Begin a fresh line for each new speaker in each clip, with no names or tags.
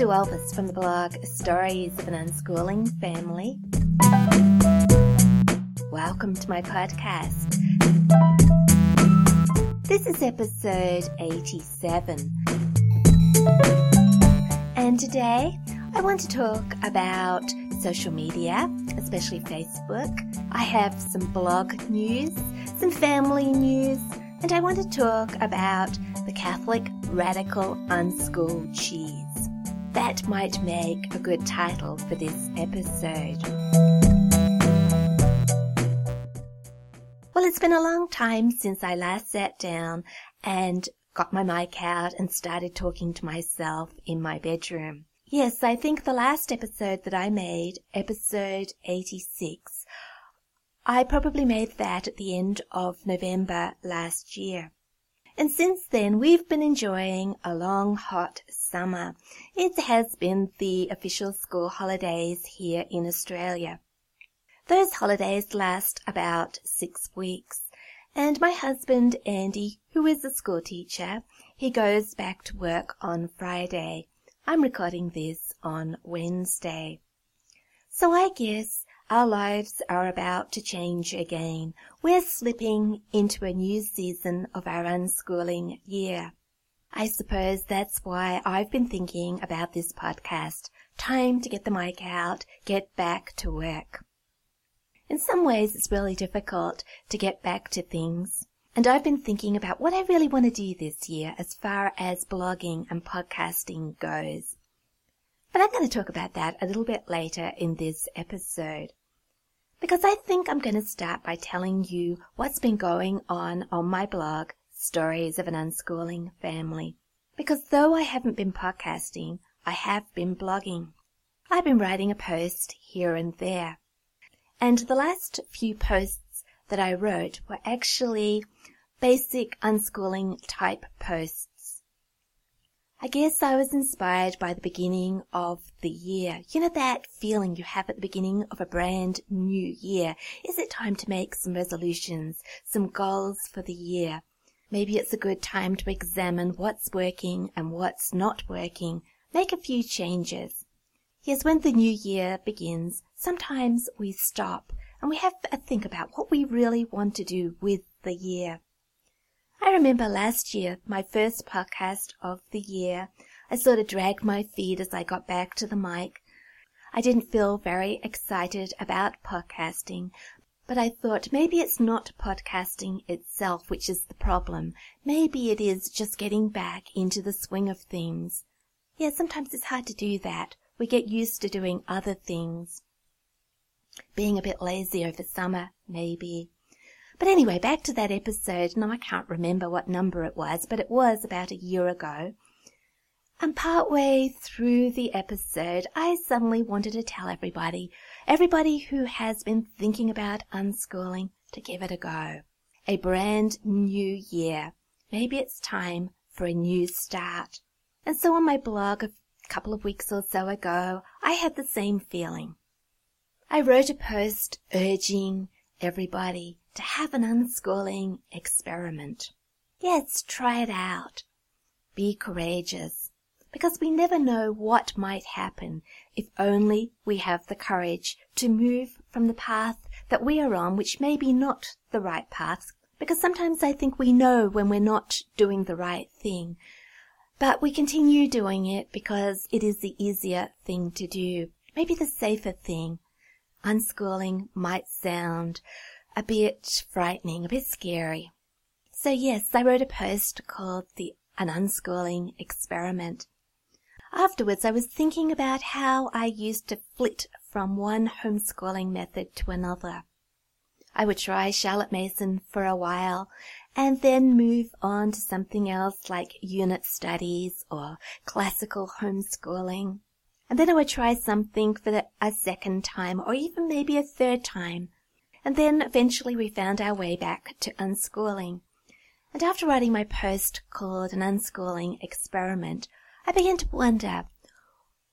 Sue Elvis from the blog Stories of an Unschooling Family. Welcome to my podcast. This is episode 87. And today I want to talk about social media, especially Facebook. I have some blog news, some family news, and I want to talk about the Catholic Radical Unschooled Cheese. That might make a good title for this episode. Well, it's been a long time since I last sat down and got my mic out and started talking to myself in my bedroom. Yes, I think the last episode that I made, episode 86, I probably made that at the end of November last year. And since then, we've been enjoying a long, hot summer. It has been the official school holidays here in Australia. Those holidays last about six weeks. And my husband, Andy, who is a school teacher, he goes back to work on Friday. I'm recording this on Wednesday. So I guess our lives are about to change again. We're slipping into a new season of our unschooling year. I suppose that's why I've been thinking about this podcast. Time to get the mic out, get back to work. In some ways, it's really difficult to get back to things. And I've been thinking about what I really want to do this year as far as blogging and podcasting goes. But I'm going to talk about that a little bit later in this episode because I think I'm going to start by telling you what's been going on on my blog, Stories of an Unschooling Family. Because though I haven't been podcasting, I have been blogging. I've been writing a post here and there. And the last few posts that I wrote were actually basic unschooling type posts. I guess I was inspired by the beginning of the year. You know that feeling you have at the beginning of a brand new year? Is it time to make some resolutions, some goals for the year? Maybe it's a good time to examine what's working and what's not working, make a few changes. Yes, when the new year begins, sometimes we stop and we have a think about what we really want to do with the year. I remember last year, my first podcast of the year, I sort of dragged my feet as I got back to the mic. I didn't feel very excited about podcasting, but I thought maybe it's not podcasting itself which is the problem. Maybe it is just getting back into the swing of things. Yeah, sometimes it's hard to do that. We get used to doing other things. Being a bit lazy over summer, maybe. But anyway, back to that episode. Now I can't remember what number it was, but it was about a year ago. And partway through the episode, I suddenly wanted to tell everybody, everybody who has been thinking about unschooling, to give it a go. A brand new year. Maybe it's time for a new start. And so on my blog a couple of weeks or so ago, I had the same feeling. I wrote a post urging everybody to have an unschooling experiment. Yes, try it out. Be courageous, because we never know what might happen if only we have the courage to move from the path that we are on, which may be not the right path, because sometimes I think we know when we're not doing the right thing. But we continue doing it because it is the easier thing to do, maybe the safer thing. Unschooling might sound a bit frightening, a bit scary. So yes, I wrote a post called the An Unschooling Experiment. Afterwards, I was thinking about how I used to flit from one homeschooling method to another. I would try Charlotte Mason for a while and then move on to something else like unit studies or classical homeschooling. And then I would try something for a second time or even maybe a third time and then eventually we found our way back to unschooling. And after writing my post called An Unschooling Experiment, I began to wonder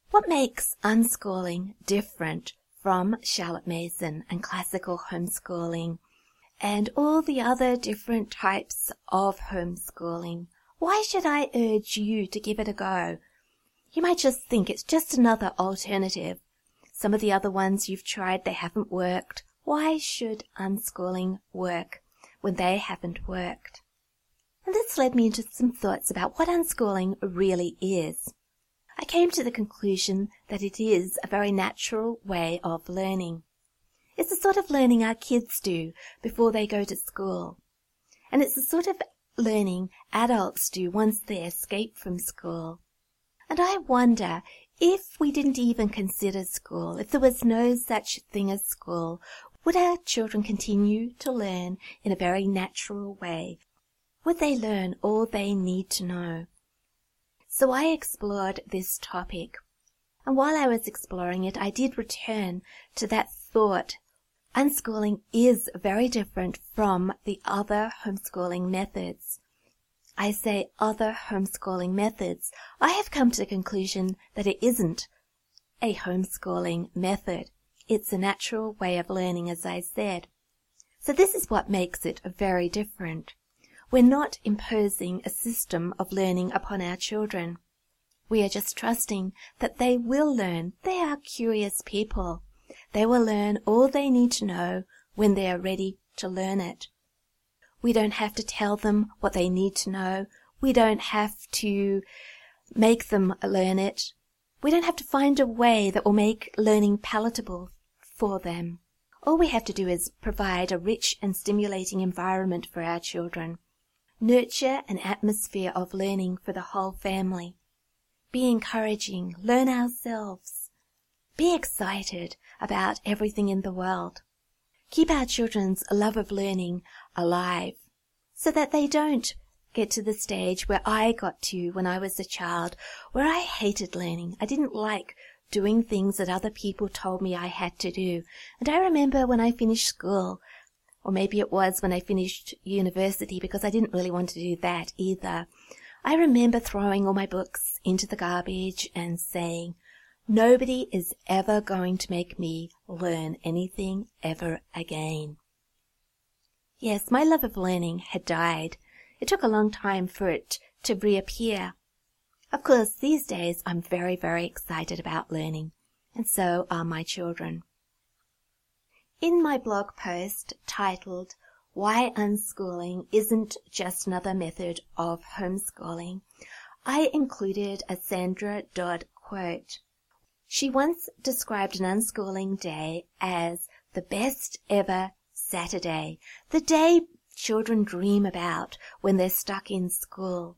what makes unschooling different from Charlotte Mason and classical homeschooling and all the other different types of homeschooling. Why should I urge you to give it a go? You might just think it's just another alternative. Some of the other ones you've tried, they haven't worked. Why should unschooling work when they haven't worked? And this led me into some thoughts about what unschooling really is. I came to the conclusion that it is a very natural way of learning. It's the sort of learning our kids do before they go to school. And it's the sort of learning adults do once they escape from school. And I wonder if we didn't even consider school, if there was no such thing as school, would our children continue to learn in a very natural way? Would they learn all they need to know? So I explored this topic. And while I was exploring it, I did return to that thought Unschooling is very different from the other homeschooling methods. I say other homeschooling methods. I have come to the conclusion that it isn't a homeschooling method. It's a natural way of learning, as I said. So this is what makes it very different. We're not imposing a system of learning upon our children. We are just trusting that they will learn. They are curious people. They will learn all they need to know when they are ready to learn it. We don't have to tell them what they need to know. We don't have to make them learn it. We don't have to find a way that will make learning palatable for them. All we have to do is provide a rich and stimulating environment for our children. Nurture an atmosphere of learning for the whole family. Be encouraging. Learn ourselves. Be excited about everything in the world. Keep our children's love of learning alive so that they don't get to the stage where I got to when I was a child, where I hated learning. I didn't like doing things that other people told me I had to do. And I remember when I finished school, or maybe it was when I finished university because I didn't really want to do that either. I remember throwing all my books into the garbage and saying, Nobody is ever going to make me learn anything ever again. Yes, my love of learning had died. It took a long time for it to reappear. Of course, these days I'm very, very excited about learning, and so are my children. In my blog post titled Why Unschooling Isn't Just Another Method of Homeschooling, I included a Sandra Dodd quote. She once described an unschooling day as the best ever Saturday, the day children dream about when they're stuck in school.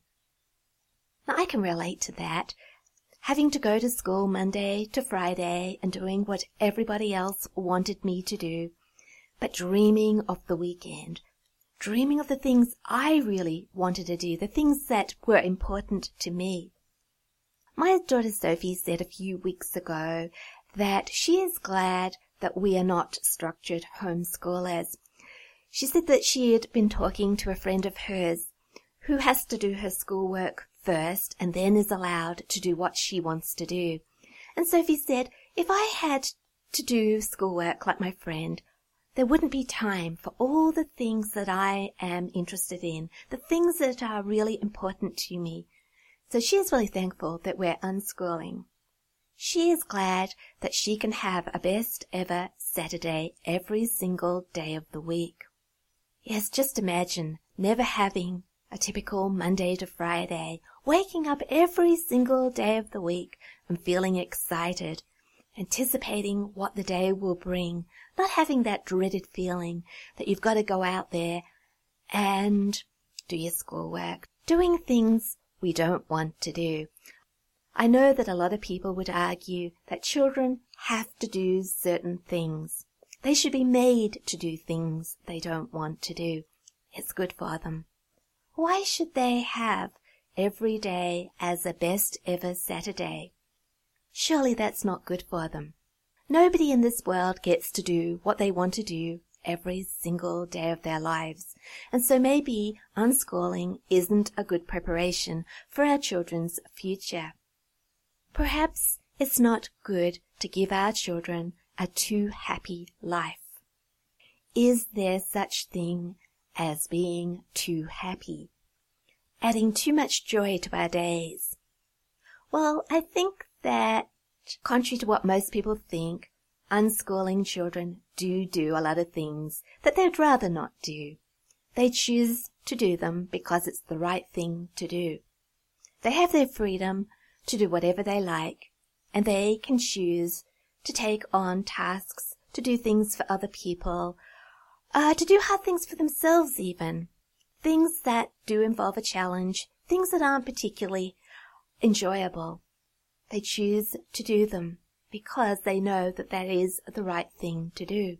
Now I can relate to that. Having to go to school Monday to Friday and doing what everybody else wanted me to do, but dreaming of the weekend, dreaming of the things I really wanted to do, the things that were important to me. My daughter Sophie said a few weeks ago that she is glad that we are not structured homeschoolers. She said that she had been talking to a friend of hers who has to do her schoolwork first and then is allowed to do what she wants to do. And Sophie said, if I had to do schoolwork like my friend, there wouldn't be time for all the things that I am interested in, the things that are really important to me. So she is really thankful that we're unschooling. She is glad that she can have a best ever Saturday every single day of the week. Yes, just imagine never having a typical Monday to Friday, waking up every single day of the week and feeling excited, anticipating what the day will bring, not having that dreaded feeling that you've got to go out there and do your schoolwork, doing things we don't want to do. I know that a lot of people would argue that children have to do certain things. They should be made to do things they don't want to do. It's good for them. Why should they have every day as a best ever Saturday? Surely that's not good for them. Nobody in this world gets to do what they want to do every single day of their lives. And so maybe unschooling isn't a good preparation for our children's future. Perhaps it's not good to give our children a too happy life. Is there such thing as being too happy? Adding too much joy to our days. Well, I think that, contrary to what most people think, unschooling children do do a lot of things that they'd rather not do. They choose to do them because it's the right thing to do. They have their freedom to do whatever they like, and they can choose to take on tasks, to do things for other people, uh, to do hard things for themselves even. Things that do involve a challenge, things that aren't particularly enjoyable. They choose to do them because they know that that is the right thing to do.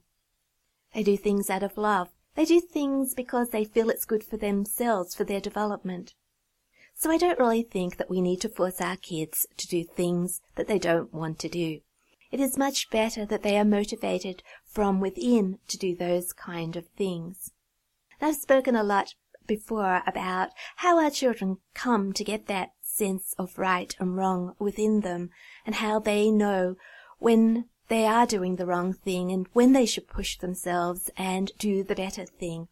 They do things out of love. They do things because they feel it's good for themselves, for their development. So I don't really think that we need to force our kids to do things that they don't want to do. It is much better that they are motivated from within to do those kind of things. I've spoken a lot before about how our children come to get that sense of right and wrong within them and how they know when they are doing the wrong thing and when they should push themselves and do the better thing.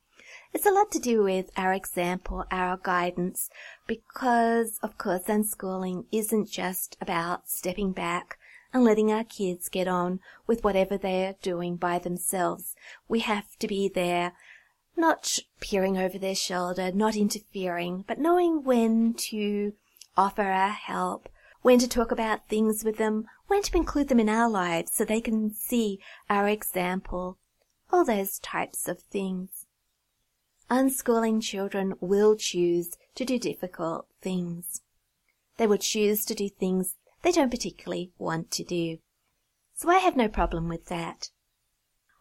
It's a lot to do with our example, our guidance, because of course unschooling isn't just about stepping back and letting our kids get on with whatever they're doing by themselves. We have to be there, not peering over their shoulder, not interfering, but knowing when to offer our help, when to talk about things with them, when to include them in our lives so they can see our example, all those types of things. Unschooling children will choose to do difficult things. They will choose to do things they don't particularly want to do. So I have no problem with that.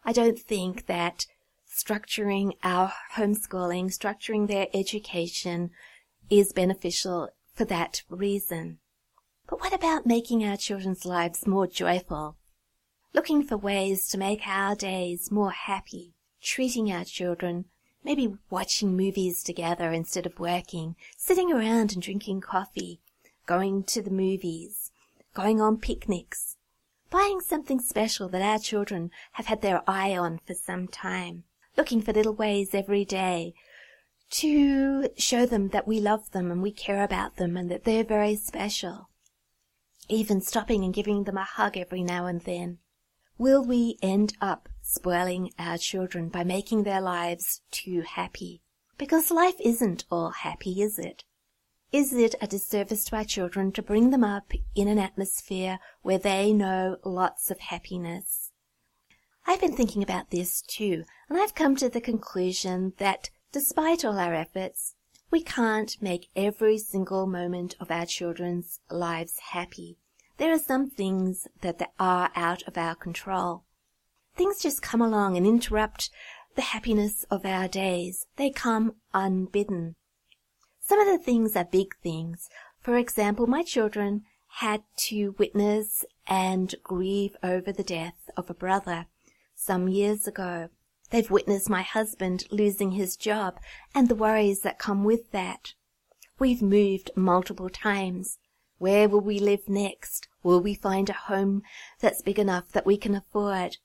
I don't think that structuring our homeschooling, structuring their education is beneficial for that reason. But what about making our children's lives more joyful? Looking for ways to make our days more happy, treating our children, maybe watching movies together instead of working, sitting around and drinking coffee, going to the movies, going on picnics, buying something special that our children have had their eye on for some time, looking for little ways every day to show them that we love them and we care about them and that they're very special. Even stopping and giving them a hug every now and then. Will we end up spoiling our children by making their lives too happy? Because life isn't all happy, is it? Is it a disservice to our children to bring them up in an atmosphere where they know lots of happiness? I've been thinking about this too, and I've come to the conclusion that Despite all our efforts, we can't make every single moment of our children's lives happy. There are some things that are out of our control. Things just come along and interrupt the happiness of our days. They come unbidden. Some of the things are big things. For example, my children had to witness and grieve over the death of a brother some years ago. They've witnessed my husband losing his job and the worries that come with that. We've moved multiple times. Where will we live next? Will we find a home that's big enough that we can afford?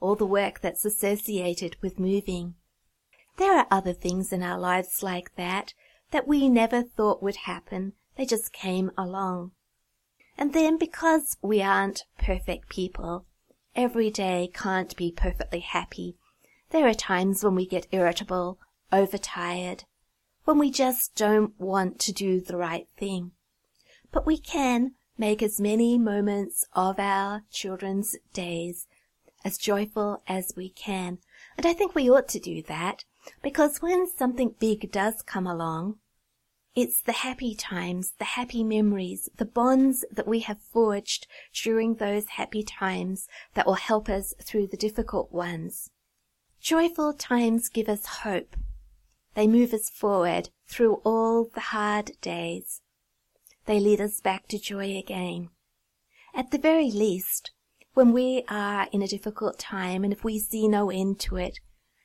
All the work that's associated with moving. There are other things in our lives like that that we never thought would happen. They just came along. And then because we aren't perfect people, every day can't be perfectly happy there are times when we get irritable, overtired, when we just don't want to do the right thing. But we can make as many moments of our children's days as joyful as we can. And I think we ought to do that because when something big does come along, it's the happy times, the happy memories, the bonds that we have forged during those happy times that will help us through the difficult ones. Joyful times give us hope. They move us forward through all the hard days. They lead us back to joy again. At the very least, when we are in a difficult time and if we see no end to it,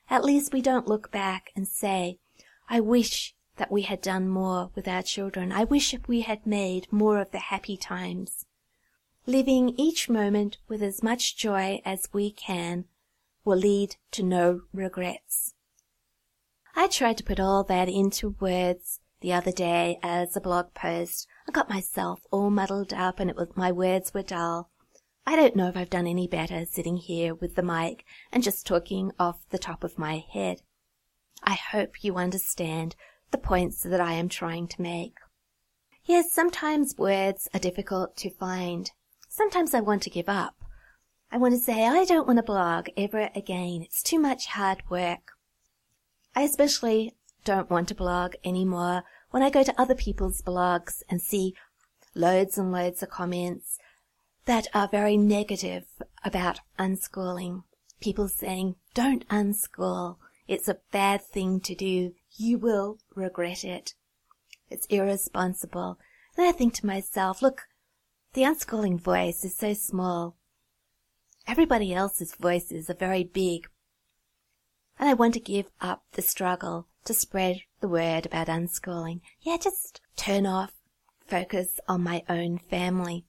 at least we don't look back and say, I wish that we had done more with our children. I wish we had made more of the happy times. Living each moment with as much joy as we can will lead to no regrets. I tried to put all that into words the other day as a blog post. I got myself all muddled up and it was, my words were dull. I don't know if I've done any better sitting here with the mic and just talking off the top of my head. I hope you understand the points that I am trying to make. Yes, sometimes words are difficult to find. Sometimes I want to give up. I want to say I don't want to blog ever again. It's too much hard work. I especially don't want to blog anymore when I go to other people's blogs and see loads and loads of comments that are very negative about unschooling. People saying, don't unschool. It's a bad thing to do. You will regret it. It's irresponsible. And I think to myself, look, the unschooling voice is so small. Everybody else's voices are very big. And I want to give up the struggle to spread the word about unschooling. Yeah, just turn off, focus on my own family.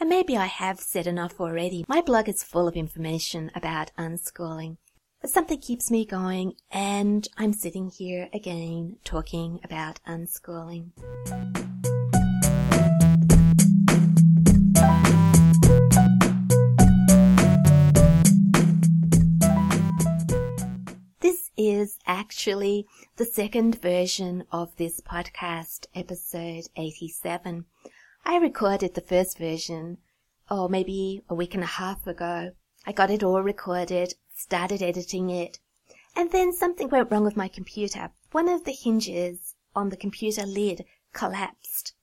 And maybe I have said enough already. My blog is full of information about unschooling. But something keeps me going and I'm sitting here again talking about unschooling. This is actually the second version of this podcast, episode 87. I recorded the first version, oh, maybe a week and a half ago. I got it all recorded, started editing it, and then something went wrong with my computer. One of the hinges on the computer lid collapsed.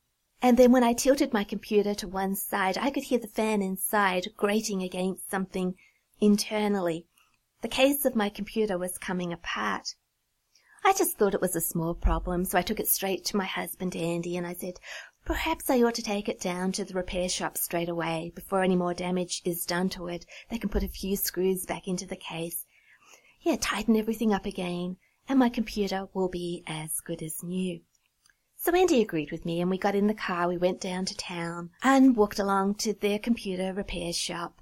And then when I tilted my computer to one side, I could hear the fan inside grating against something internally. The case of my computer was coming apart. I just thought it was a small problem, so I took it straight to my husband Andy and I said, Perhaps I ought to take it down to the repair shop straight away before any more damage is done to it. They can put a few screws back into the case. Yeah, tighten everything up again, and my computer will be as good as new. So Andy agreed with me, and we got in the car. We went down to town and walked along to their computer repair shop.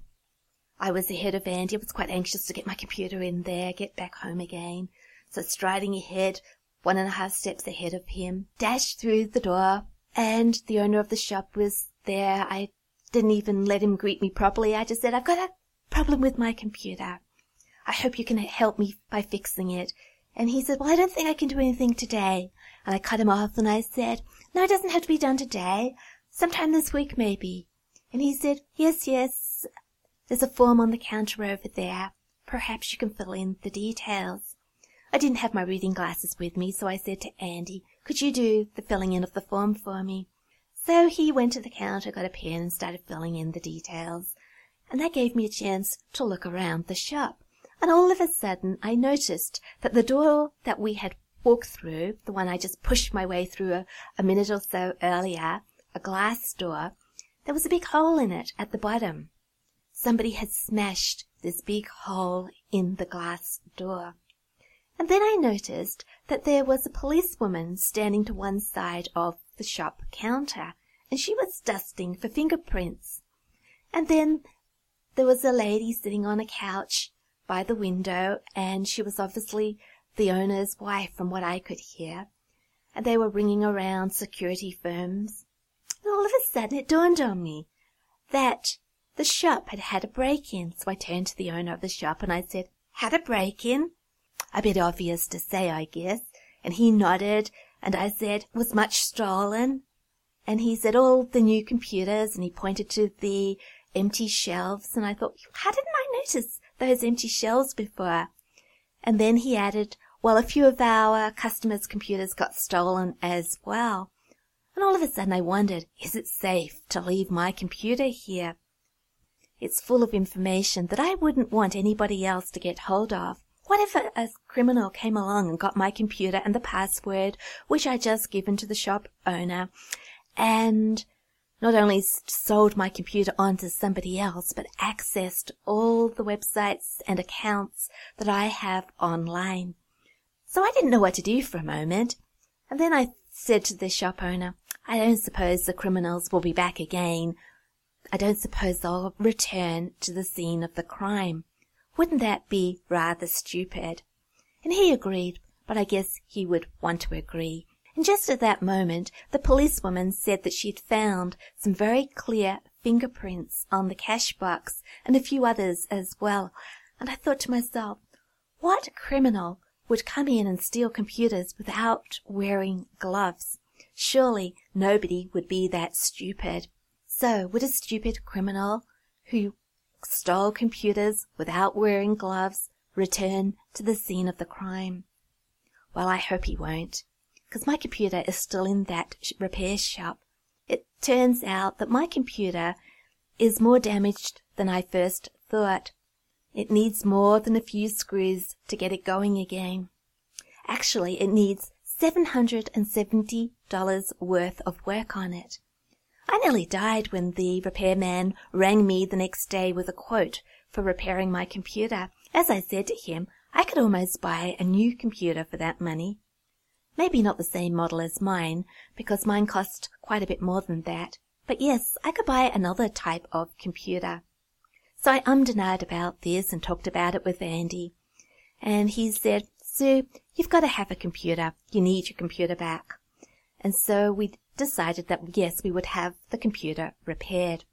I was ahead of Andy. I was quite anxious to get my computer in there, get back home again. So striding ahead, one and a half steps ahead of him, dashed through the door, and the owner of the shop was there. I didn't even let him greet me properly. I just said, I've got a problem with my computer. I hope you can help me by fixing it. And he said, well, I don't think I can do anything today. And I cut him off and I said, no, it doesn't have to be done today. Sometime this week, maybe. And he said, yes, yes. There's a form on the counter over there. Perhaps you can fill in the details. I didn't have my reading glasses with me, so I said to Andy, could you do the filling in of the form for me? So he went to the counter, got a pen, and started filling in the details. And that gave me a chance to look around the shop. And all of a sudden, I noticed that the door that we had walked through, the one I just pushed my way through a, a minute or so earlier, a glass door, there was a big hole in it at the bottom. Somebody had smashed this big hole in the glass door. And then I noticed that there was a policewoman standing to one side of the shop counter, and she was dusting for fingerprints. And then there was a lady sitting on a couch by the window, and she was obviously the owner's wife from what I could hear. And they were ringing around security firms. And all of a sudden it dawned on me that the shop had had a break-in. So I turned to the owner of the shop and I said, had a break-in? A bit obvious to say, I guess. And he nodded, and I said, was much stolen? And he said, all the new computers, and he pointed to the empty shelves, and I thought, how didn't I notice those empty shelves before? And then he added, well, a few of our customers' computers got stolen as well. And all of a sudden I wondered, is it safe to leave my computer here? It's full of information that I wouldn't want anybody else to get hold of. What if a, a, criminal came along and got my computer and the password, which I just given to the shop owner, and not only sold my computer on to somebody else, but accessed all the websites and accounts that I have online. So I didn't know what to do for a moment. And then I said to the shop owner, I don't suppose the criminals will be back again. I don't suppose they'll return to the scene of the crime. Wouldn't that be rather stupid? And he agreed, but I guess he would want to agree. And just at that moment, the policewoman said that she'd found some very clear fingerprints on the cash box and a few others as well. And I thought to myself, what criminal would come in and steal computers without wearing gloves? Surely nobody would be that stupid. So would a stupid criminal who stole computers without wearing gloves return to the scene of the crime? Well, I hope he won't, because my computer is still in that repair shop. It turns out that my computer is more damaged than I first thought. It needs more than a few screws to get it going again. Actually, it needs $770 worth of work on it. I nearly died when the repairman rang me the next day with a quote for repairing my computer. As I said to him, I could almost buy a new computer for that money. Maybe not the same model as mine, because mine cost quite a bit more than that. But yes, I could buy another type of computer. So I ummed and ahed about this and talked about it with Andy. And he said, Sue, you've got to have a computer. You need your computer back. And so we decided that yes, we would have the computer repaired.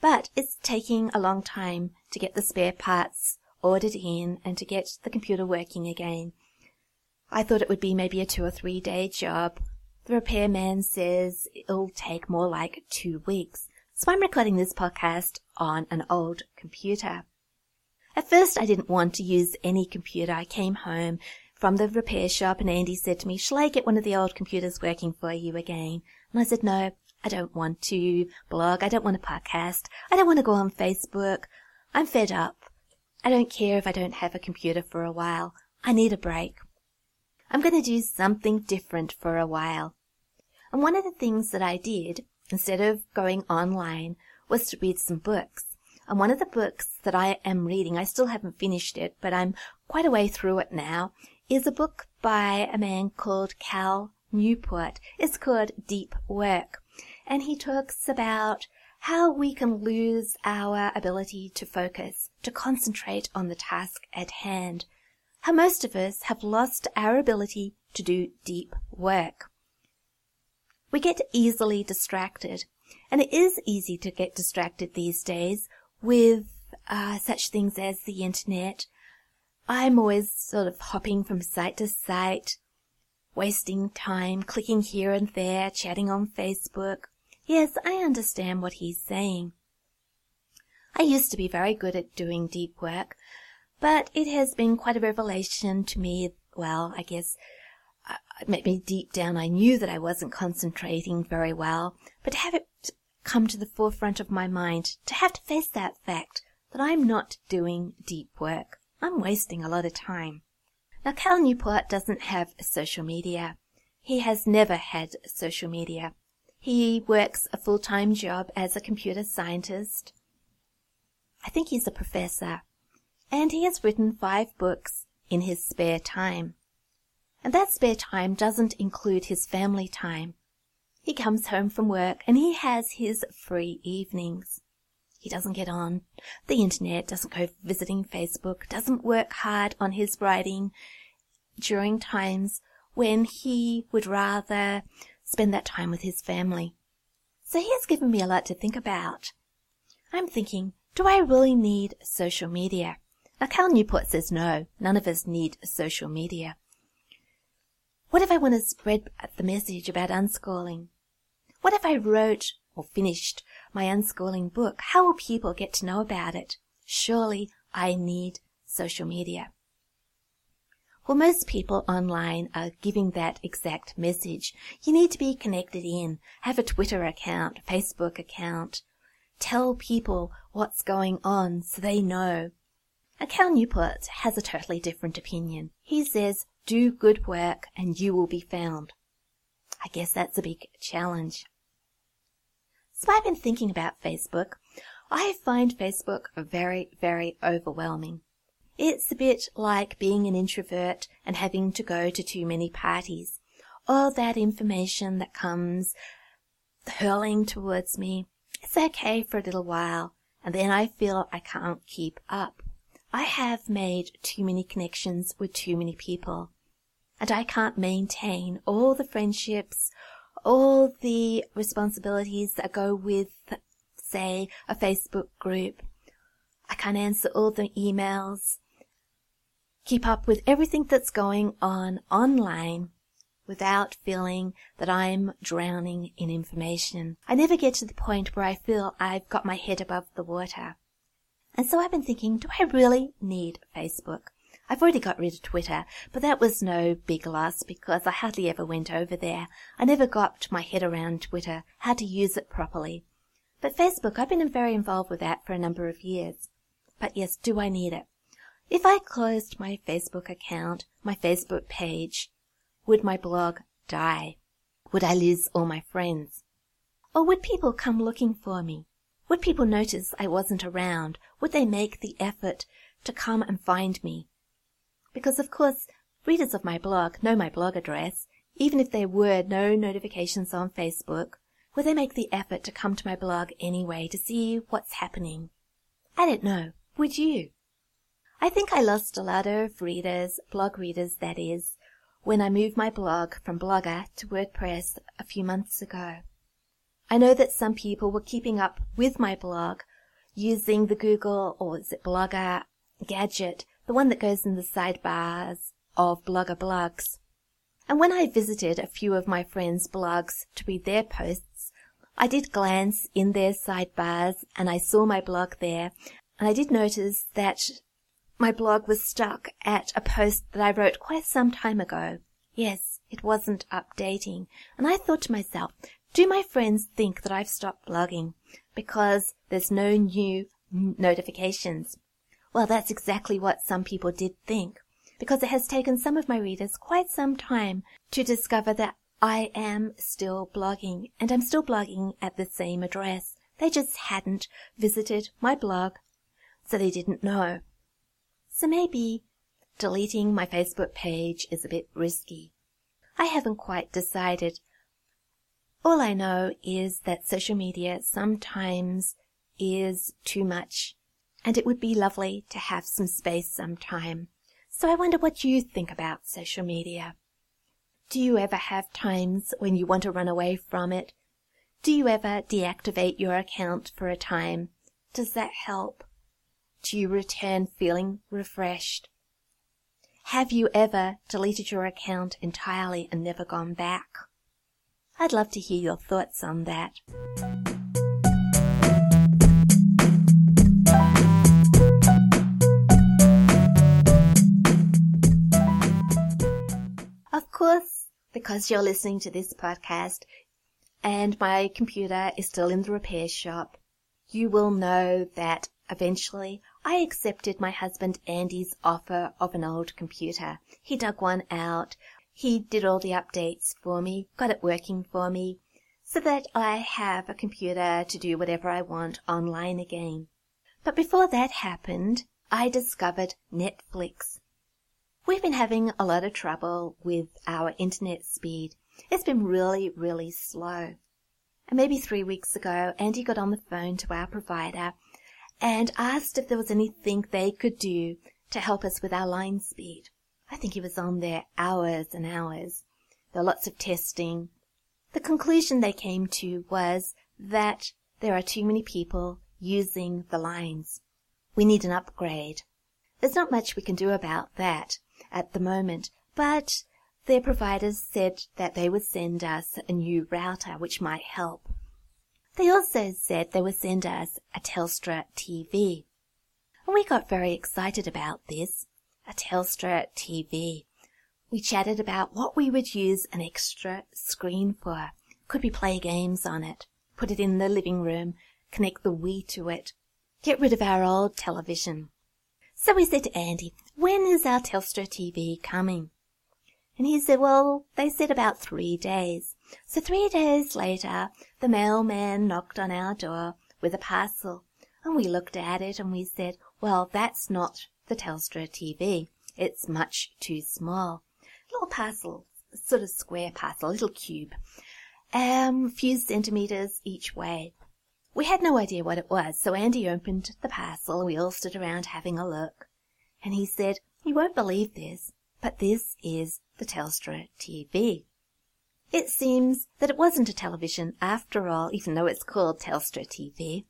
But it's taking a long time to get the spare parts ordered in and to get the computer working again. I thought it would be maybe a two or three day job. The repairman says it'll take more like two weeks. So I'm recording this podcast on an old computer. At first I didn't want to use any computer. I came home from the repair shop and Andy said to me, shall I get one of the old computers working for you again? And I said, no, I don't want to blog. I don't want to podcast. I don't want to go on Facebook. I'm fed up. I don't care if I don't have a computer for a while. I need a break. I'm going to do something different for a while. And one of the things that I did instead of going online, was to read some books. And one of the books that I am reading, I still haven't finished it, but I'm quite a way through it now, is a book by a man called Cal Newport. It's called Deep Work. And he talks about how we can lose our ability to focus, to concentrate on the task at hand. How most of us have lost our ability to do deep work. We get easily distracted. And it is easy to get distracted these days with uh, such things as the internet. I'm always sort of hopping from site to site, wasting time, clicking here and there, chatting on Facebook. Yes, I understand what he's saying. I used to be very good at doing deep work, but it has been quite a revelation to me. Well, I guess uh, maybe deep down I knew that I wasn't concentrating very well, but to have it come to the forefront of my mind, to have to face that fact that I'm not doing deep work, I'm wasting a lot of time. Now, Cal Newport doesn't have social media. He has never had social media. He works a full-time job as a computer scientist. I think he's a professor. And he has written five books in his spare time. And that spare time doesn't include his family time. He comes home from work and he has his free evenings. He doesn't get on the internet, doesn't go visiting Facebook, doesn't work hard on his writing during times when he would rather spend that time with his family. So he has given me a lot to think about. I'm thinking, do I really need social media? Now Cal Newport says no, none of us need social media. What if I want to spread the message about unschooling? What if I wrote or finished my unschooling book? How will people get to know about it? Surely I need social media. Well, most people online are giving that exact message. You need to be connected in, have a Twitter account, Facebook account. Tell people what's going on so they know. Cal Newport has a totally different opinion. He says do good work and you will be found. I guess that's a big challenge. So I've been thinking about Facebook. I find Facebook very, very overwhelming. It's a bit like being an introvert and having to go to too many parties. All that information that comes hurling towards me. It's okay for a little while, and then I feel I can't keep up. I have made too many connections with too many people. and I can't maintain all the friendships, all the responsibilities that go with, say, a Facebook group. I can't answer all the emails, keep up with everything that's going on online without feeling that I'm drowning in information. I never get to the point where I feel I've got my head above the water. And so I've been thinking, do I really need Facebook? I've already got rid of Twitter, but that was no big loss because I hardly ever went over there. I never got my head around Twitter, how to use it properly. But Facebook, I've been very involved with that for a number of years. But yes, do I need it? If I closed my Facebook account, my Facebook page, would my blog die? Would I lose all my friends? Or would people come looking for me? Would people notice I wasn't around? Would they make the effort to come and find me? Because of course, readers of my blog know my blog address. Even if there were no notifications on Facebook, would they make the effort to come to my blog anyway to see what's happening? I don't know. Would you? I think I lost a lot of readers, blog readers that is, when I moved my blog from Blogger to WordPress a few months ago. I know that some people were keeping up with my blog using the Google or is it Blogger gadget, the one that goes in the sidebars of Blogger blogs. And when I visited a few of my friends' blogs to read their posts, I did glance in their sidebars and I saw my blog there and I did notice that my blog was stuck at a post that I wrote quite some time ago. Yes, it wasn't updating. And I thought to myself, do my friends think that I've stopped blogging because there's no new notifications? Well, that's exactly what some people did think, because it has taken some of my readers quite some time to discover that I am still blogging, and I'm still blogging at the same address. They just hadn't visited my blog, so they didn't know. So maybe deleting my Facebook page is a bit risky. I haven't quite decided all I know is that social media sometimes is too much, and it would be lovely to have some space sometime. So I wonder what you think about social media. Do you ever have times when you want to run away from it? Do you ever deactivate your account for a time? Does that help? Do you return feeling refreshed? Have you ever deleted your account entirely and never gone back? I'd love to hear your thoughts on that. Course, because you're listening to this podcast and my computer is still in the repair shop, you will know that eventually I accepted my husband Andy's offer of an old computer. He dug one out, he did all the updates for me, got it working for me, so that I have a computer to do whatever I want online again. But before that happened, I discovered Netflix. We've been having a lot of trouble with our internet speed. It's been really, really slow. And maybe three weeks ago, Andy got on the phone to our provider and asked if there was anything they could do to help us with our line speed. I think he was on there hours and hours. There were lots of testing. The conclusion they came to was that there are too many people using the lines. We need an upgrade. There's not much we can do about that at the moment, but their providers said that they would send us a new router which might help. They also said they would send us a Telstra TV. And we got very excited about this a Telstra TV. We chatted about what we would use an extra screen for. Could we play games on it? Put it in the living room, connect the Wii to it, get rid of our old television. So we said to Andy, when is our Telstra TV coming? And he said, well, they said about three days. So three days later, the mailman knocked on our door with a parcel. And we looked at it and we said, well, that's not the Telstra TV. It's much too small. Little parcel, sort of square parcel, little cube, um, few centimeters each way. We had no idea what it was, so Andy opened the parcel we all stood around having a look. And he said, You won't believe this, but this is the Telstra TV. It seems that it wasn't a television after all, even though it's called Telstra TV.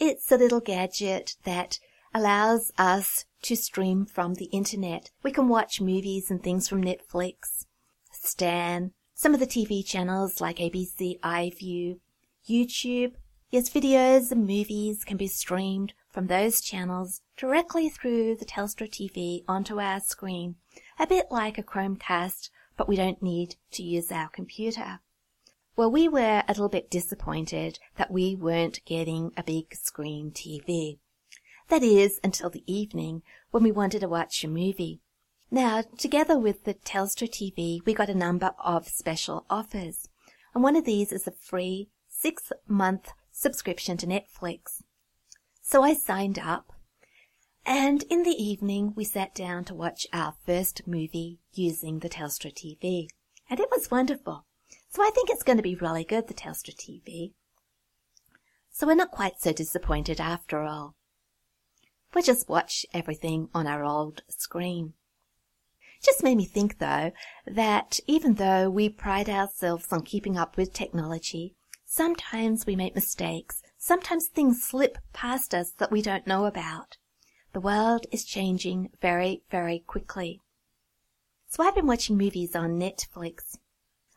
It's a little gadget that allows us to stream from the internet. We can watch movies and things from Netflix, Stan, some of the TV channels like ABC iView, YouTube. Yes, videos and movies can be streamed from those channels directly through the Telstra TV onto our screen, a bit like a Chromecast, but we don't need to use our computer. Well, we were a little bit disappointed that we weren't getting a big screen TV. That is, until the evening when we wanted to watch a movie. Now, together with the Telstra TV, we got a number of special offers. And one of these is a free six month subscription to Netflix. So I signed up, and in the evening we sat down to watch our first movie using the Telstra TV. And it was wonderful. So I think it's going to be really good, the Telstra TV. So we're not quite so disappointed after all. We just watch everything on our old screen. Just made me think though that even though we pride ourselves on keeping up with technology, sometimes we make mistakes Sometimes things slip past us that we don't know about. The world is changing very, very quickly. So I've been watching movies on Netflix.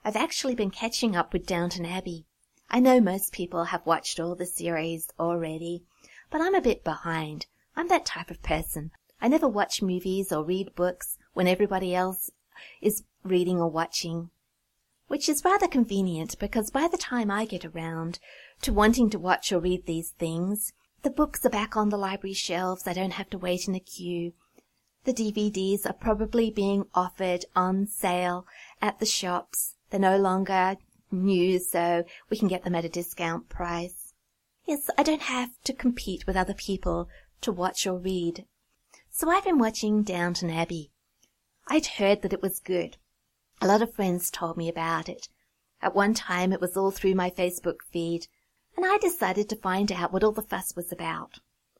I've actually been catching up with Downton Abbey. I know most people have watched all the series already, but I'm a bit behind. I'm that type of person. I never watch movies or read books when everybody else is reading or watching, which is rather convenient because by the time I get around to wanting to watch or read these things. The books are back on the library shelves. I don't have to wait in a queue. The DVDs are probably being offered on sale at the shops. They're no longer new, so we can get them at a discount price. Yes, I don't have to compete with other people to watch or read. So I've been watching Downton Abbey. I'd heard that it was good. A lot of friends told me about it. At one time it was all through my Facebook feed, and I decided to find out what all the fuss was about.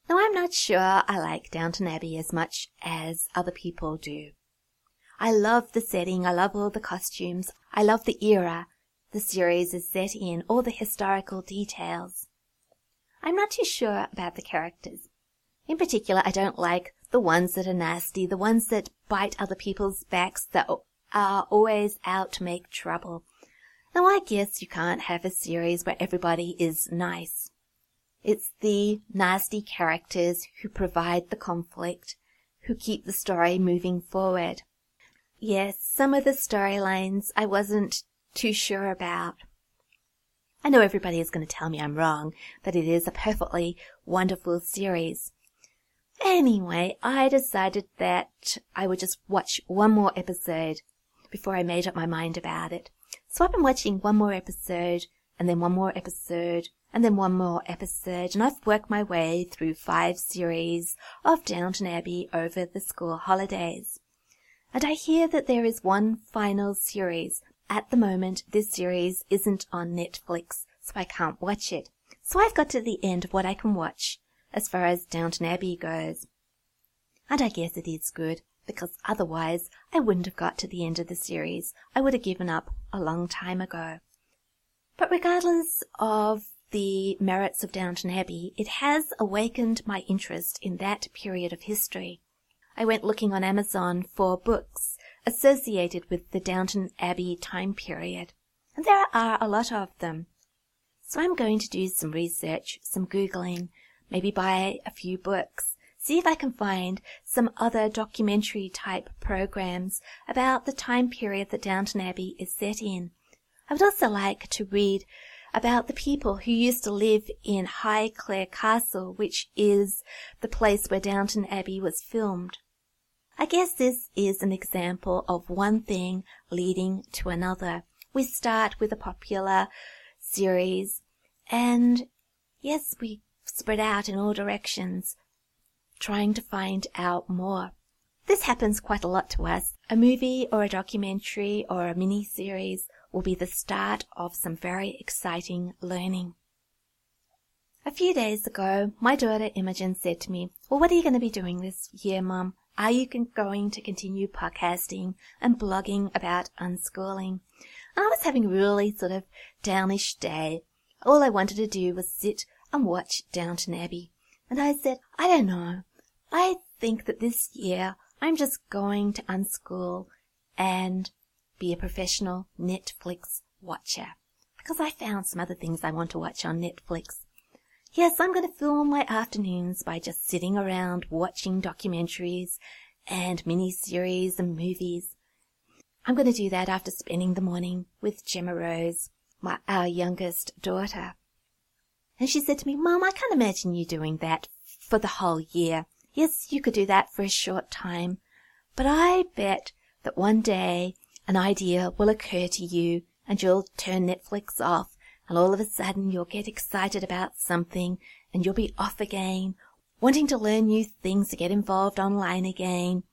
Now I'm not sure I like Downton Abbey as much as other people do. I love the setting, I love all the costumes, I love the era the series is set in, all the historical details. I'm not too sure about the characters. In particular, I don't like the ones that are nasty, the ones that bite other people's backs, that are always out to make trouble. Now I guess you can't have a series where everybody is nice. It's the nasty characters who provide the conflict, who keep the story moving forward. Yes, some of the storylines I wasn't too sure about. I know everybody is going to tell me I'm wrong, that it is a perfectly wonderful series. Anyway, I decided that I would just watch one more episode before I made up my mind about it. So I've been watching one more episode, and then one more episode, and then one more episode, and I've worked my way through five series of Downton Abbey over the school holidays. And I hear that there is one final series. At the moment, this series isn't on Netflix, so I can't watch it. So I've got to the end of what I can watch, as far as Downton Abbey goes. And I guess it is good because otherwise I wouldn't have got to the end of the series. I would have given up a long time ago. But regardless of the merits of Downton Abbey, it has awakened my interest in that period of history. I went looking on Amazon for books associated with the Downton Abbey time period, and there are a lot of them. So I'm going to do some research, some Googling, maybe buy a few books, see if I can find some other documentary type programs about the time period that Downton Abbey is set in. I would also like to read about the people who used to live in Highclere Castle, which is the place where Downton Abbey was filmed. I guess this is an example of one thing leading to another. We start with a popular series and yes, we spread out in all directions trying to find out more. This happens quite a lot to us. A movie or a documentary or a mini series will be the start of some very exciting learning. A few days ago, my daughter Imogen said to me, Well, what are you going to be doing this year, Mum? are you going to continue podcasting and blogging about unschooling? And I was having a really sort of downish day. All I wanted to do was sit and watch Downton Abbey. And I said, I don't know. I think that this year I'm just going to unschool and be a professional Netflix watcher. Because I found some other things I want to watch on Netflix. Yes, I'm going to fill my afternoons by just sitting around watching documentaries and mini-series and movies. I'm going to do that after spending the morning with Gemma Rose, my, our youngest daughter. And she said to me, Mom, I can't imagine you doing that for the whole year. Yes, you could do that for a short time, but I bet that one day an idea will occur to you and you'll turn Netflix off and all of a sudden you'll get excited about something and you'll be off again, wanting to learn new things to get involved online again.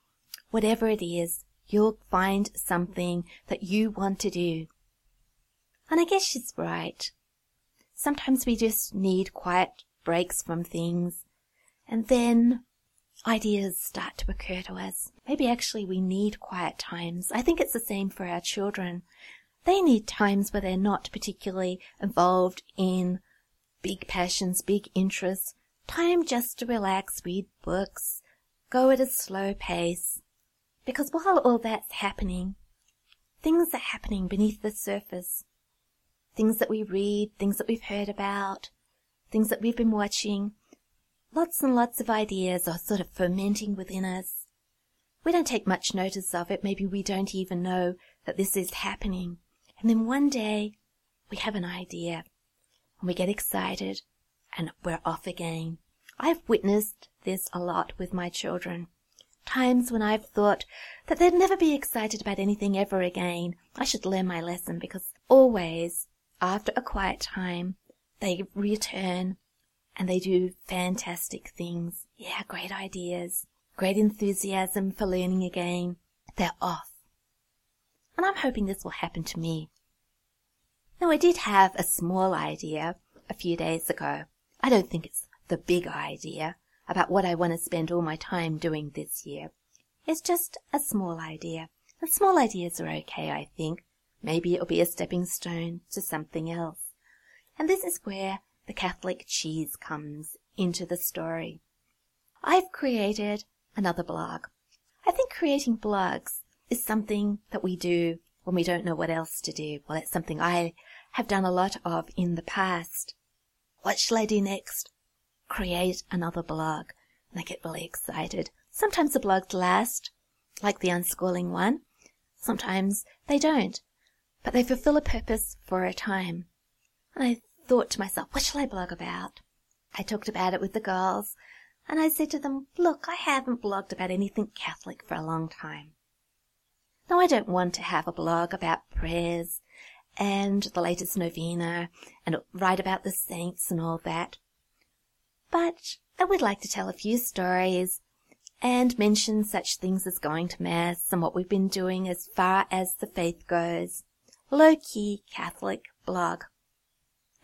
Whatever it is, you'll find something that you want to do. And I guess she's right. Sometimes we just need quiet breaks from things. And then ideas start to occur to us. Maybe actually we need quiet times. I think it's the same for our children. They need times where they're not particularly involved in big passions, big interests, time just to relax, read books, go at a slow pace. Because while all that's happening, things are happening beneath the surface. Things that we read, things that we've heard about, things that we've been watching. Lots and lots of ideas are sort of fermenting within us. We don't take much notice of it. Maybe we don't even know that this is happening. And then one day we have an idea and we get excited and we're off again. I've witnessed this a lot with my children. Times when I've thought that they'd never be excited about anything ever again. I should learn my lesson because always after a quiet time, they return and they do fantastic things. Yeah, great ideas, great enthusiasm for learning again. They're off and I'm hoping this will happen to me. Now, I did have a small idea a few days ago. I don't think it's the big idea about what I want to spend all my time doing this year. It's just a small idea. And small ideas are okay, I think. Maybe it'll be a stepping stone to something else. And this is where the Catholic cheese comes into the story. I've created another blog. I think creating blogs is something that we do when we don't know what else to do. Well, it's something I have done a lot of in the past. What shall I do next? Create another blog. And I get really excited. Sometimes the blogs last, like the unschooling one. Sometimes they don't, but they fulfill a purpose for a time. And I thought to myself, what shall I blog about? I talked about it with the girls, and I said to them, look, I haven't blogged about anything Catholic for a long time. Now, I don't want to have a blog about prayers and the latest novena and write about the saints and all that. But I would like to tell a few stories and mention such things as going to Mass and what we've been doing as far as the faith goes. Low key Catholic blog.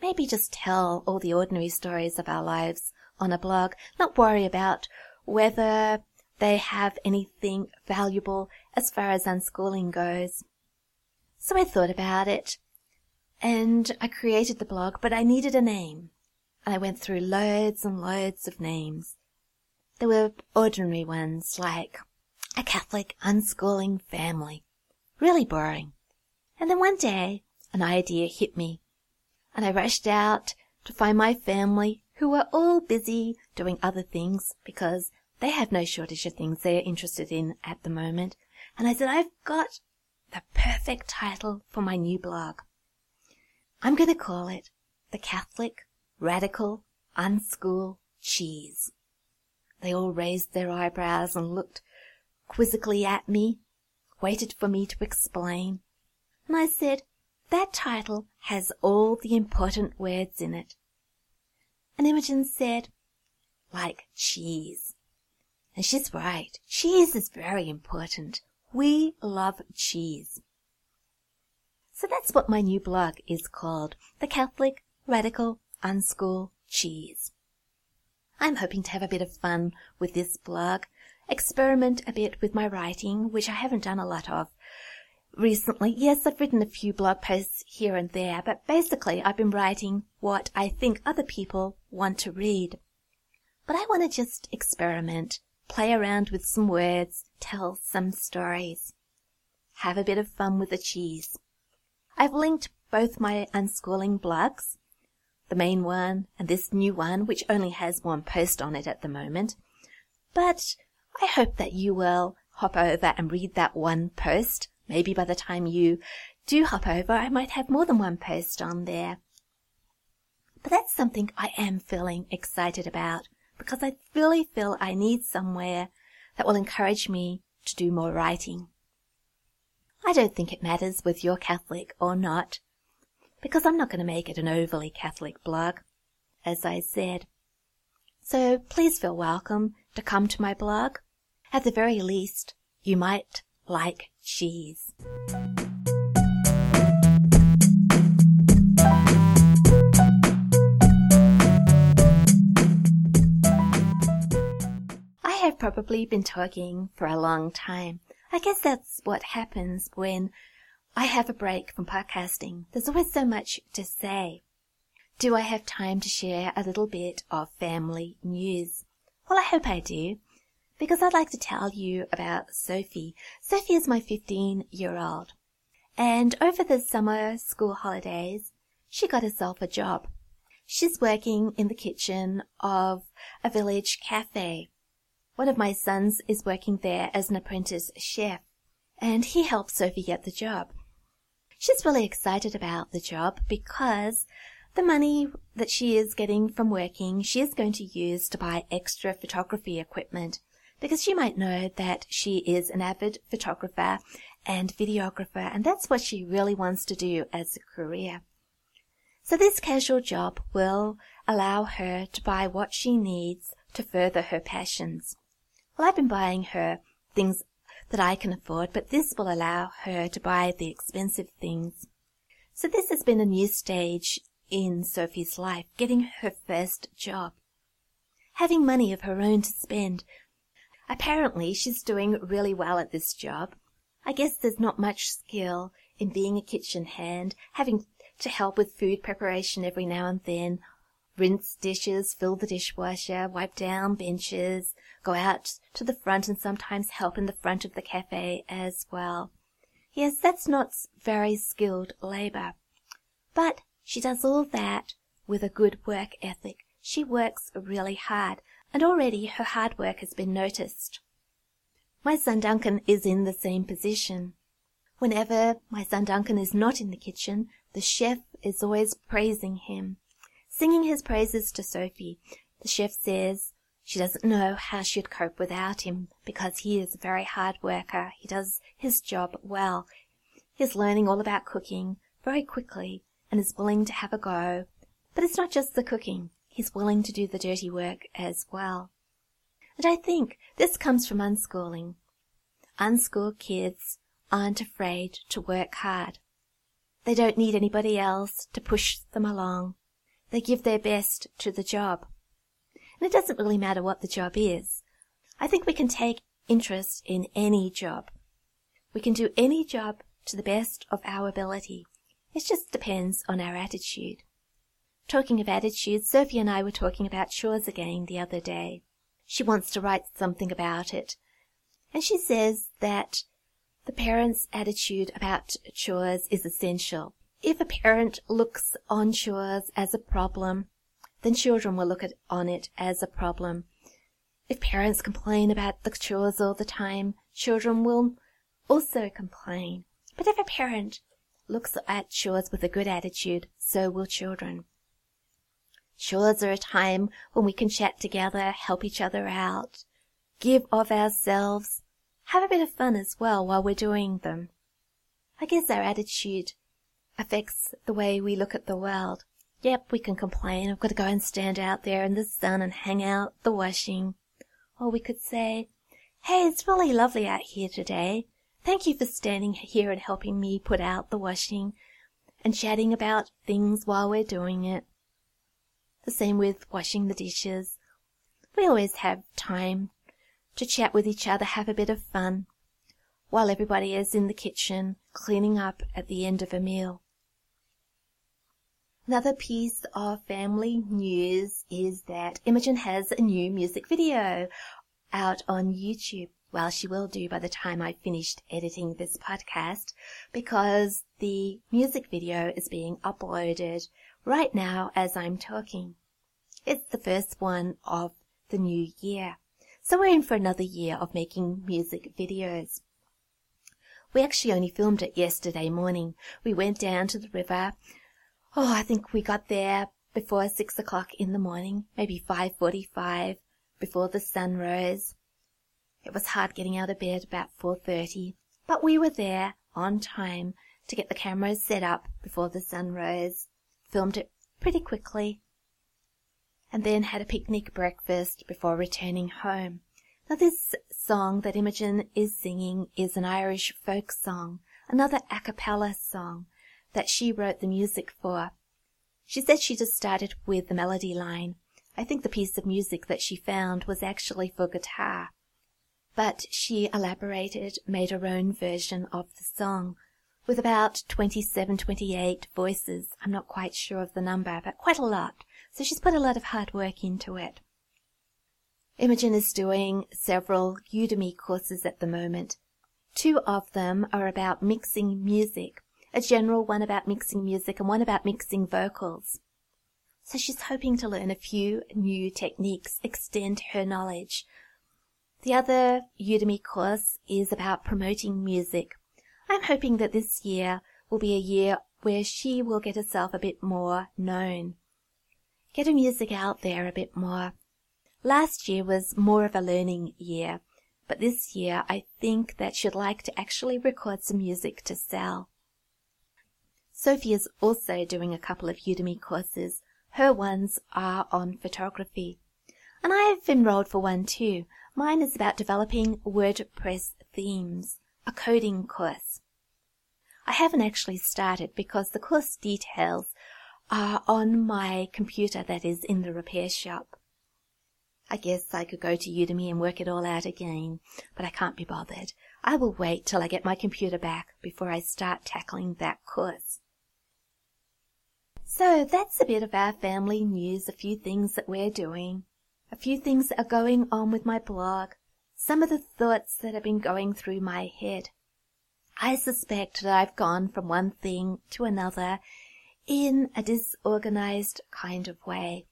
Maybe just tell all the ordinary stories of our lives on a blog, not worry about whether they have anything valuable as far as unschooling goes. So I thought about it and I created the blog, but I needed a name. And I went through loads and loads of names. There were ordinary ones like a Catholic unschooling family. Really boring. And then one day an idea hit me and I rushed out to find my family who were all busy doing other things because they have no shortage of things they're interested in at the moment. And I said, I've got the perfect title for my new blog. I'm going to call it The Catholic Radical Unschool Cheese. They all raised their eyebrows and looked quizzically at me, waited for me to explain. And I said, that title has all the important words in it. And Imogen said, like cheese. And she's right. Cheese is very important. We love cheese. So that's what my new blog is called. The Catholic Radical Unschool Cheese. I'm hoping to have a bit of fun with this blog experiment a bit with my writing, which I haven't done a lot of recently. Yes, I've written a few blog posts here and there, but basically I've been writing what I think other people want to read. But I want to just experiment, play around with some words, tell some stories. Have a bit of fun with the cheese. I've linked both my unschooling blogs, the main one and this new one, which only has one post on it at the moment. But I hope that you will hop over and read that one post Maybe by the time you do hop over, I might have more than one post on there. But that's something I am feeling excited about because I really feel I need somewhere that will encourage me to do more writing. I don't think it matters whether you're Catholic or not, because I'm not going to make it an overly Catholic blog, as I said. So please feel welcome to come to my blog. At the very least, you might like cheese. I have probably been talking for a long time. I guess that's what happens when I have a break from podcasting. There's always so much to say. Do I have time to share a little bit of family news? Well, I hope I do because I'd like to tell you about Sophie. Sophie is my 15 year old. And over the summer school holidays, she got herself a job. She's working in the kitchen of a village cafe. One of my sons is working there as an apprentice chef, and he helped Sophie get the job. She's really excited about the job because the money that she is getting from working, she is going to use to buy extra photography equipment because you might know that she is an avid photographer and videographer, and that's what she really wants to do as a career. So this casual job will allow her to buy what she needs to further her passions. Well, I've been buying her things that I can afford, but this will allow her to buy the expensive things. So this has been a new stage in Sophie's life, getting her first job. Having money of her own to spend Apparently she's doing really well at this job. I guess there's not much skill in being a kitchen hand, having to help with food preparation every now and then, rinse dishes, fill the dishwasher, wipe down benches, go out to the front and sometimes help in the front of the cafe as well. Yes, that's not very skilled labor. But she does all that with a good work ethic. She works really hard and already her hard work has been noticed. My son Duncan is in the same position. Whenever my son Duncan is not in the kitchen, the chef is always praising him, singing his praises to Sophie. The chef says she doesn't know how she'd cope without him because he is a very hard worker. He does his job well. He is learning all about cooking very quickly and is willing to have a go. But it's not just the cooking he's willing to do the dirty work as well. And I think this comes from unschooling. Unschooled kids aren't afraid to work hard. They don't need anybody else to push them along. They give their best to the job. And it doesn't really matter what the job is. I think we can take interest in any job. We can do any job to the best of our ability. It just depends on our attitude. Talking of attitudes, Sophie and I were talking about chores again the other day. She wants to write something about it. And she says that the parent's attitude about chores is essential. If a parent looks on chores as a problem, then children will look at, on it as a problem. If parents complain about the chores all the time, children will also complain. But if a parent looks at chores with a good attitude, so will children. Chores are a time when we can chat together, help each other out, give of ourselves, have a bit of fun as well while we're doing them. I guess our attitude affects the way we look at the world. Yep, we can complain. I've got to go and stand out there in the sun and hang out the washing. Or we could say, Hey, it's really lovely out here today. Thank you for standing here and helping me put out the washing and chatting about things while we're doing it. The same with washing the dishes. We always have time to chat with each other, have a bit of fun, while everybody is in the kitchen cleaning up at the end of a meal. Another piece of family news is that Imogen has a new music video out on YouTube. Well, she will do by the time I've finished editing this podcast because the music video is being uploaded right now as I'm talking. It's the first one of the new year. So we're in for another year of making music videos. We actually only filmed it yesterday morning. We went down to the river Oh, I think we got there before six o'clock in the morning, maybe 5.45 before the sun rose. It was hard getting out of bed about 4.30, but we were there on time to get the cameras set up before the sun rose, filmed it pretty quickly, and then had a picnic breakfast before returning home. Now this song that Imogen is singing is an Irish folk song, another a cappella song that she wrote the music for. She said she just started with the melody line. I think the piece of music that she found was actually for guitar. But she elaborated, made her own version of the song with about 27, 28 voices. I'm not quite sure of the number, but quite a lot. So she's put a lot of hard work into it. Imogen is doing several Udemy courses at the moment. Two of them are about mixing music a general one about mixing music and one about mixing vocals. So she's hoping to learn a few new techniques, extend her knowledge. The other Udemy course is about promoting music. I'm hoping that this year will be a year where she will get herself a bit more known. Get her music out there a bit more. Last year was more of a learning year, but this year I think that she'd like to actually record some music to sell. Sophie is also doing a couple of Udemy courses. Her ones are on photography. And I've enrolled for one too. Mine is about developing WordPress themes, a coding course. I haven't actually started because the course details are on my computer that is in the repair shop. I guess I could go to Udemy and work it all out again, but I can't be bothered. I will wait till I get my computer back before I start tackling that course. So that's a bit of our family news, a few things that we're doing, a few things that are going on with my blog, some of the thoughts that have been going through my head. I suspect that I've gone from one thing to another in a disorganized kind of way.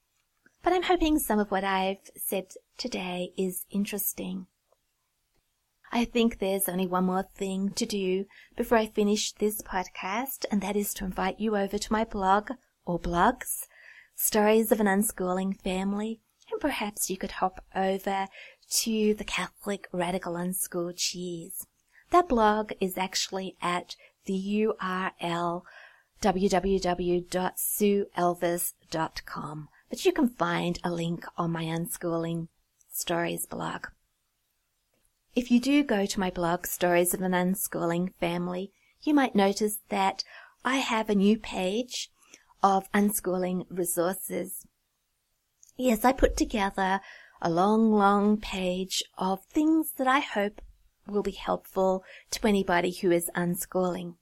But I'm hoping some of what I've said today is interesting. I think there's only one more thing to do before I finish this podcast, and that is to invite you over to my blog or blogs, stories of an unschooling family, and perhaps you could hop over to the Catholic Radical Unschooled Cheese. That blog is actually at the URL www.sueelvis.com, but you can find a link on my unschooling stories blog. If you do go to my blog, Stories of an Unschooling Family, you might notice that I have a new page of unschooling resources. Yes, I put together a long, long page of things that I hope will be helpful to anybody who is unschooling.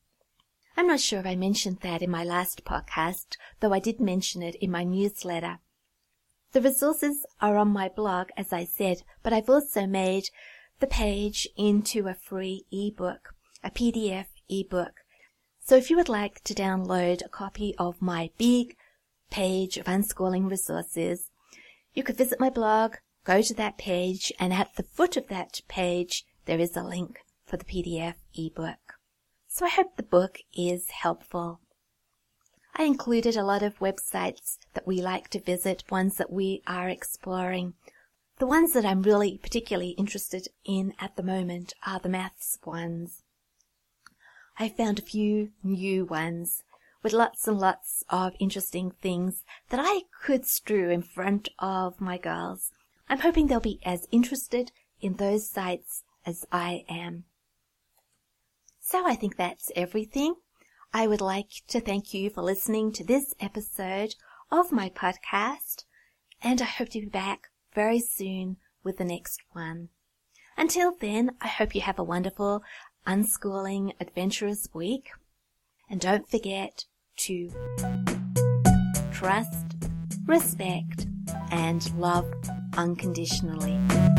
I'm not sure if I mentioned that in my last podcast, though I did mention it in my newsletter. The resources are on my blog, as I said, but I've also made the page into a free ebook, a PDF ebook so if you would like to download a copy of my big page of unschooling resources, you could visit my blog, go to that page, and at the foot of that page, there is a link for the PDF ebook. So I hope the book is helpful. I included a lot of websites that we like to visit, ones that we are exploring. The ones that I'm really particularly interested in at the moment are the maths ones. I found a few new ones with lots and lots of interesting things that I could strew in front of my girls. I'm hoping they'll be as interested in those sites as I am. So I think that's everything. I would like to thank you for listening to this episode of my podcast, and I hope to be back very soon with the next one. Until then, I hope you have a wonderful, unschooling, adventurous week. And don't forget to trust, respect, and love unconditionally.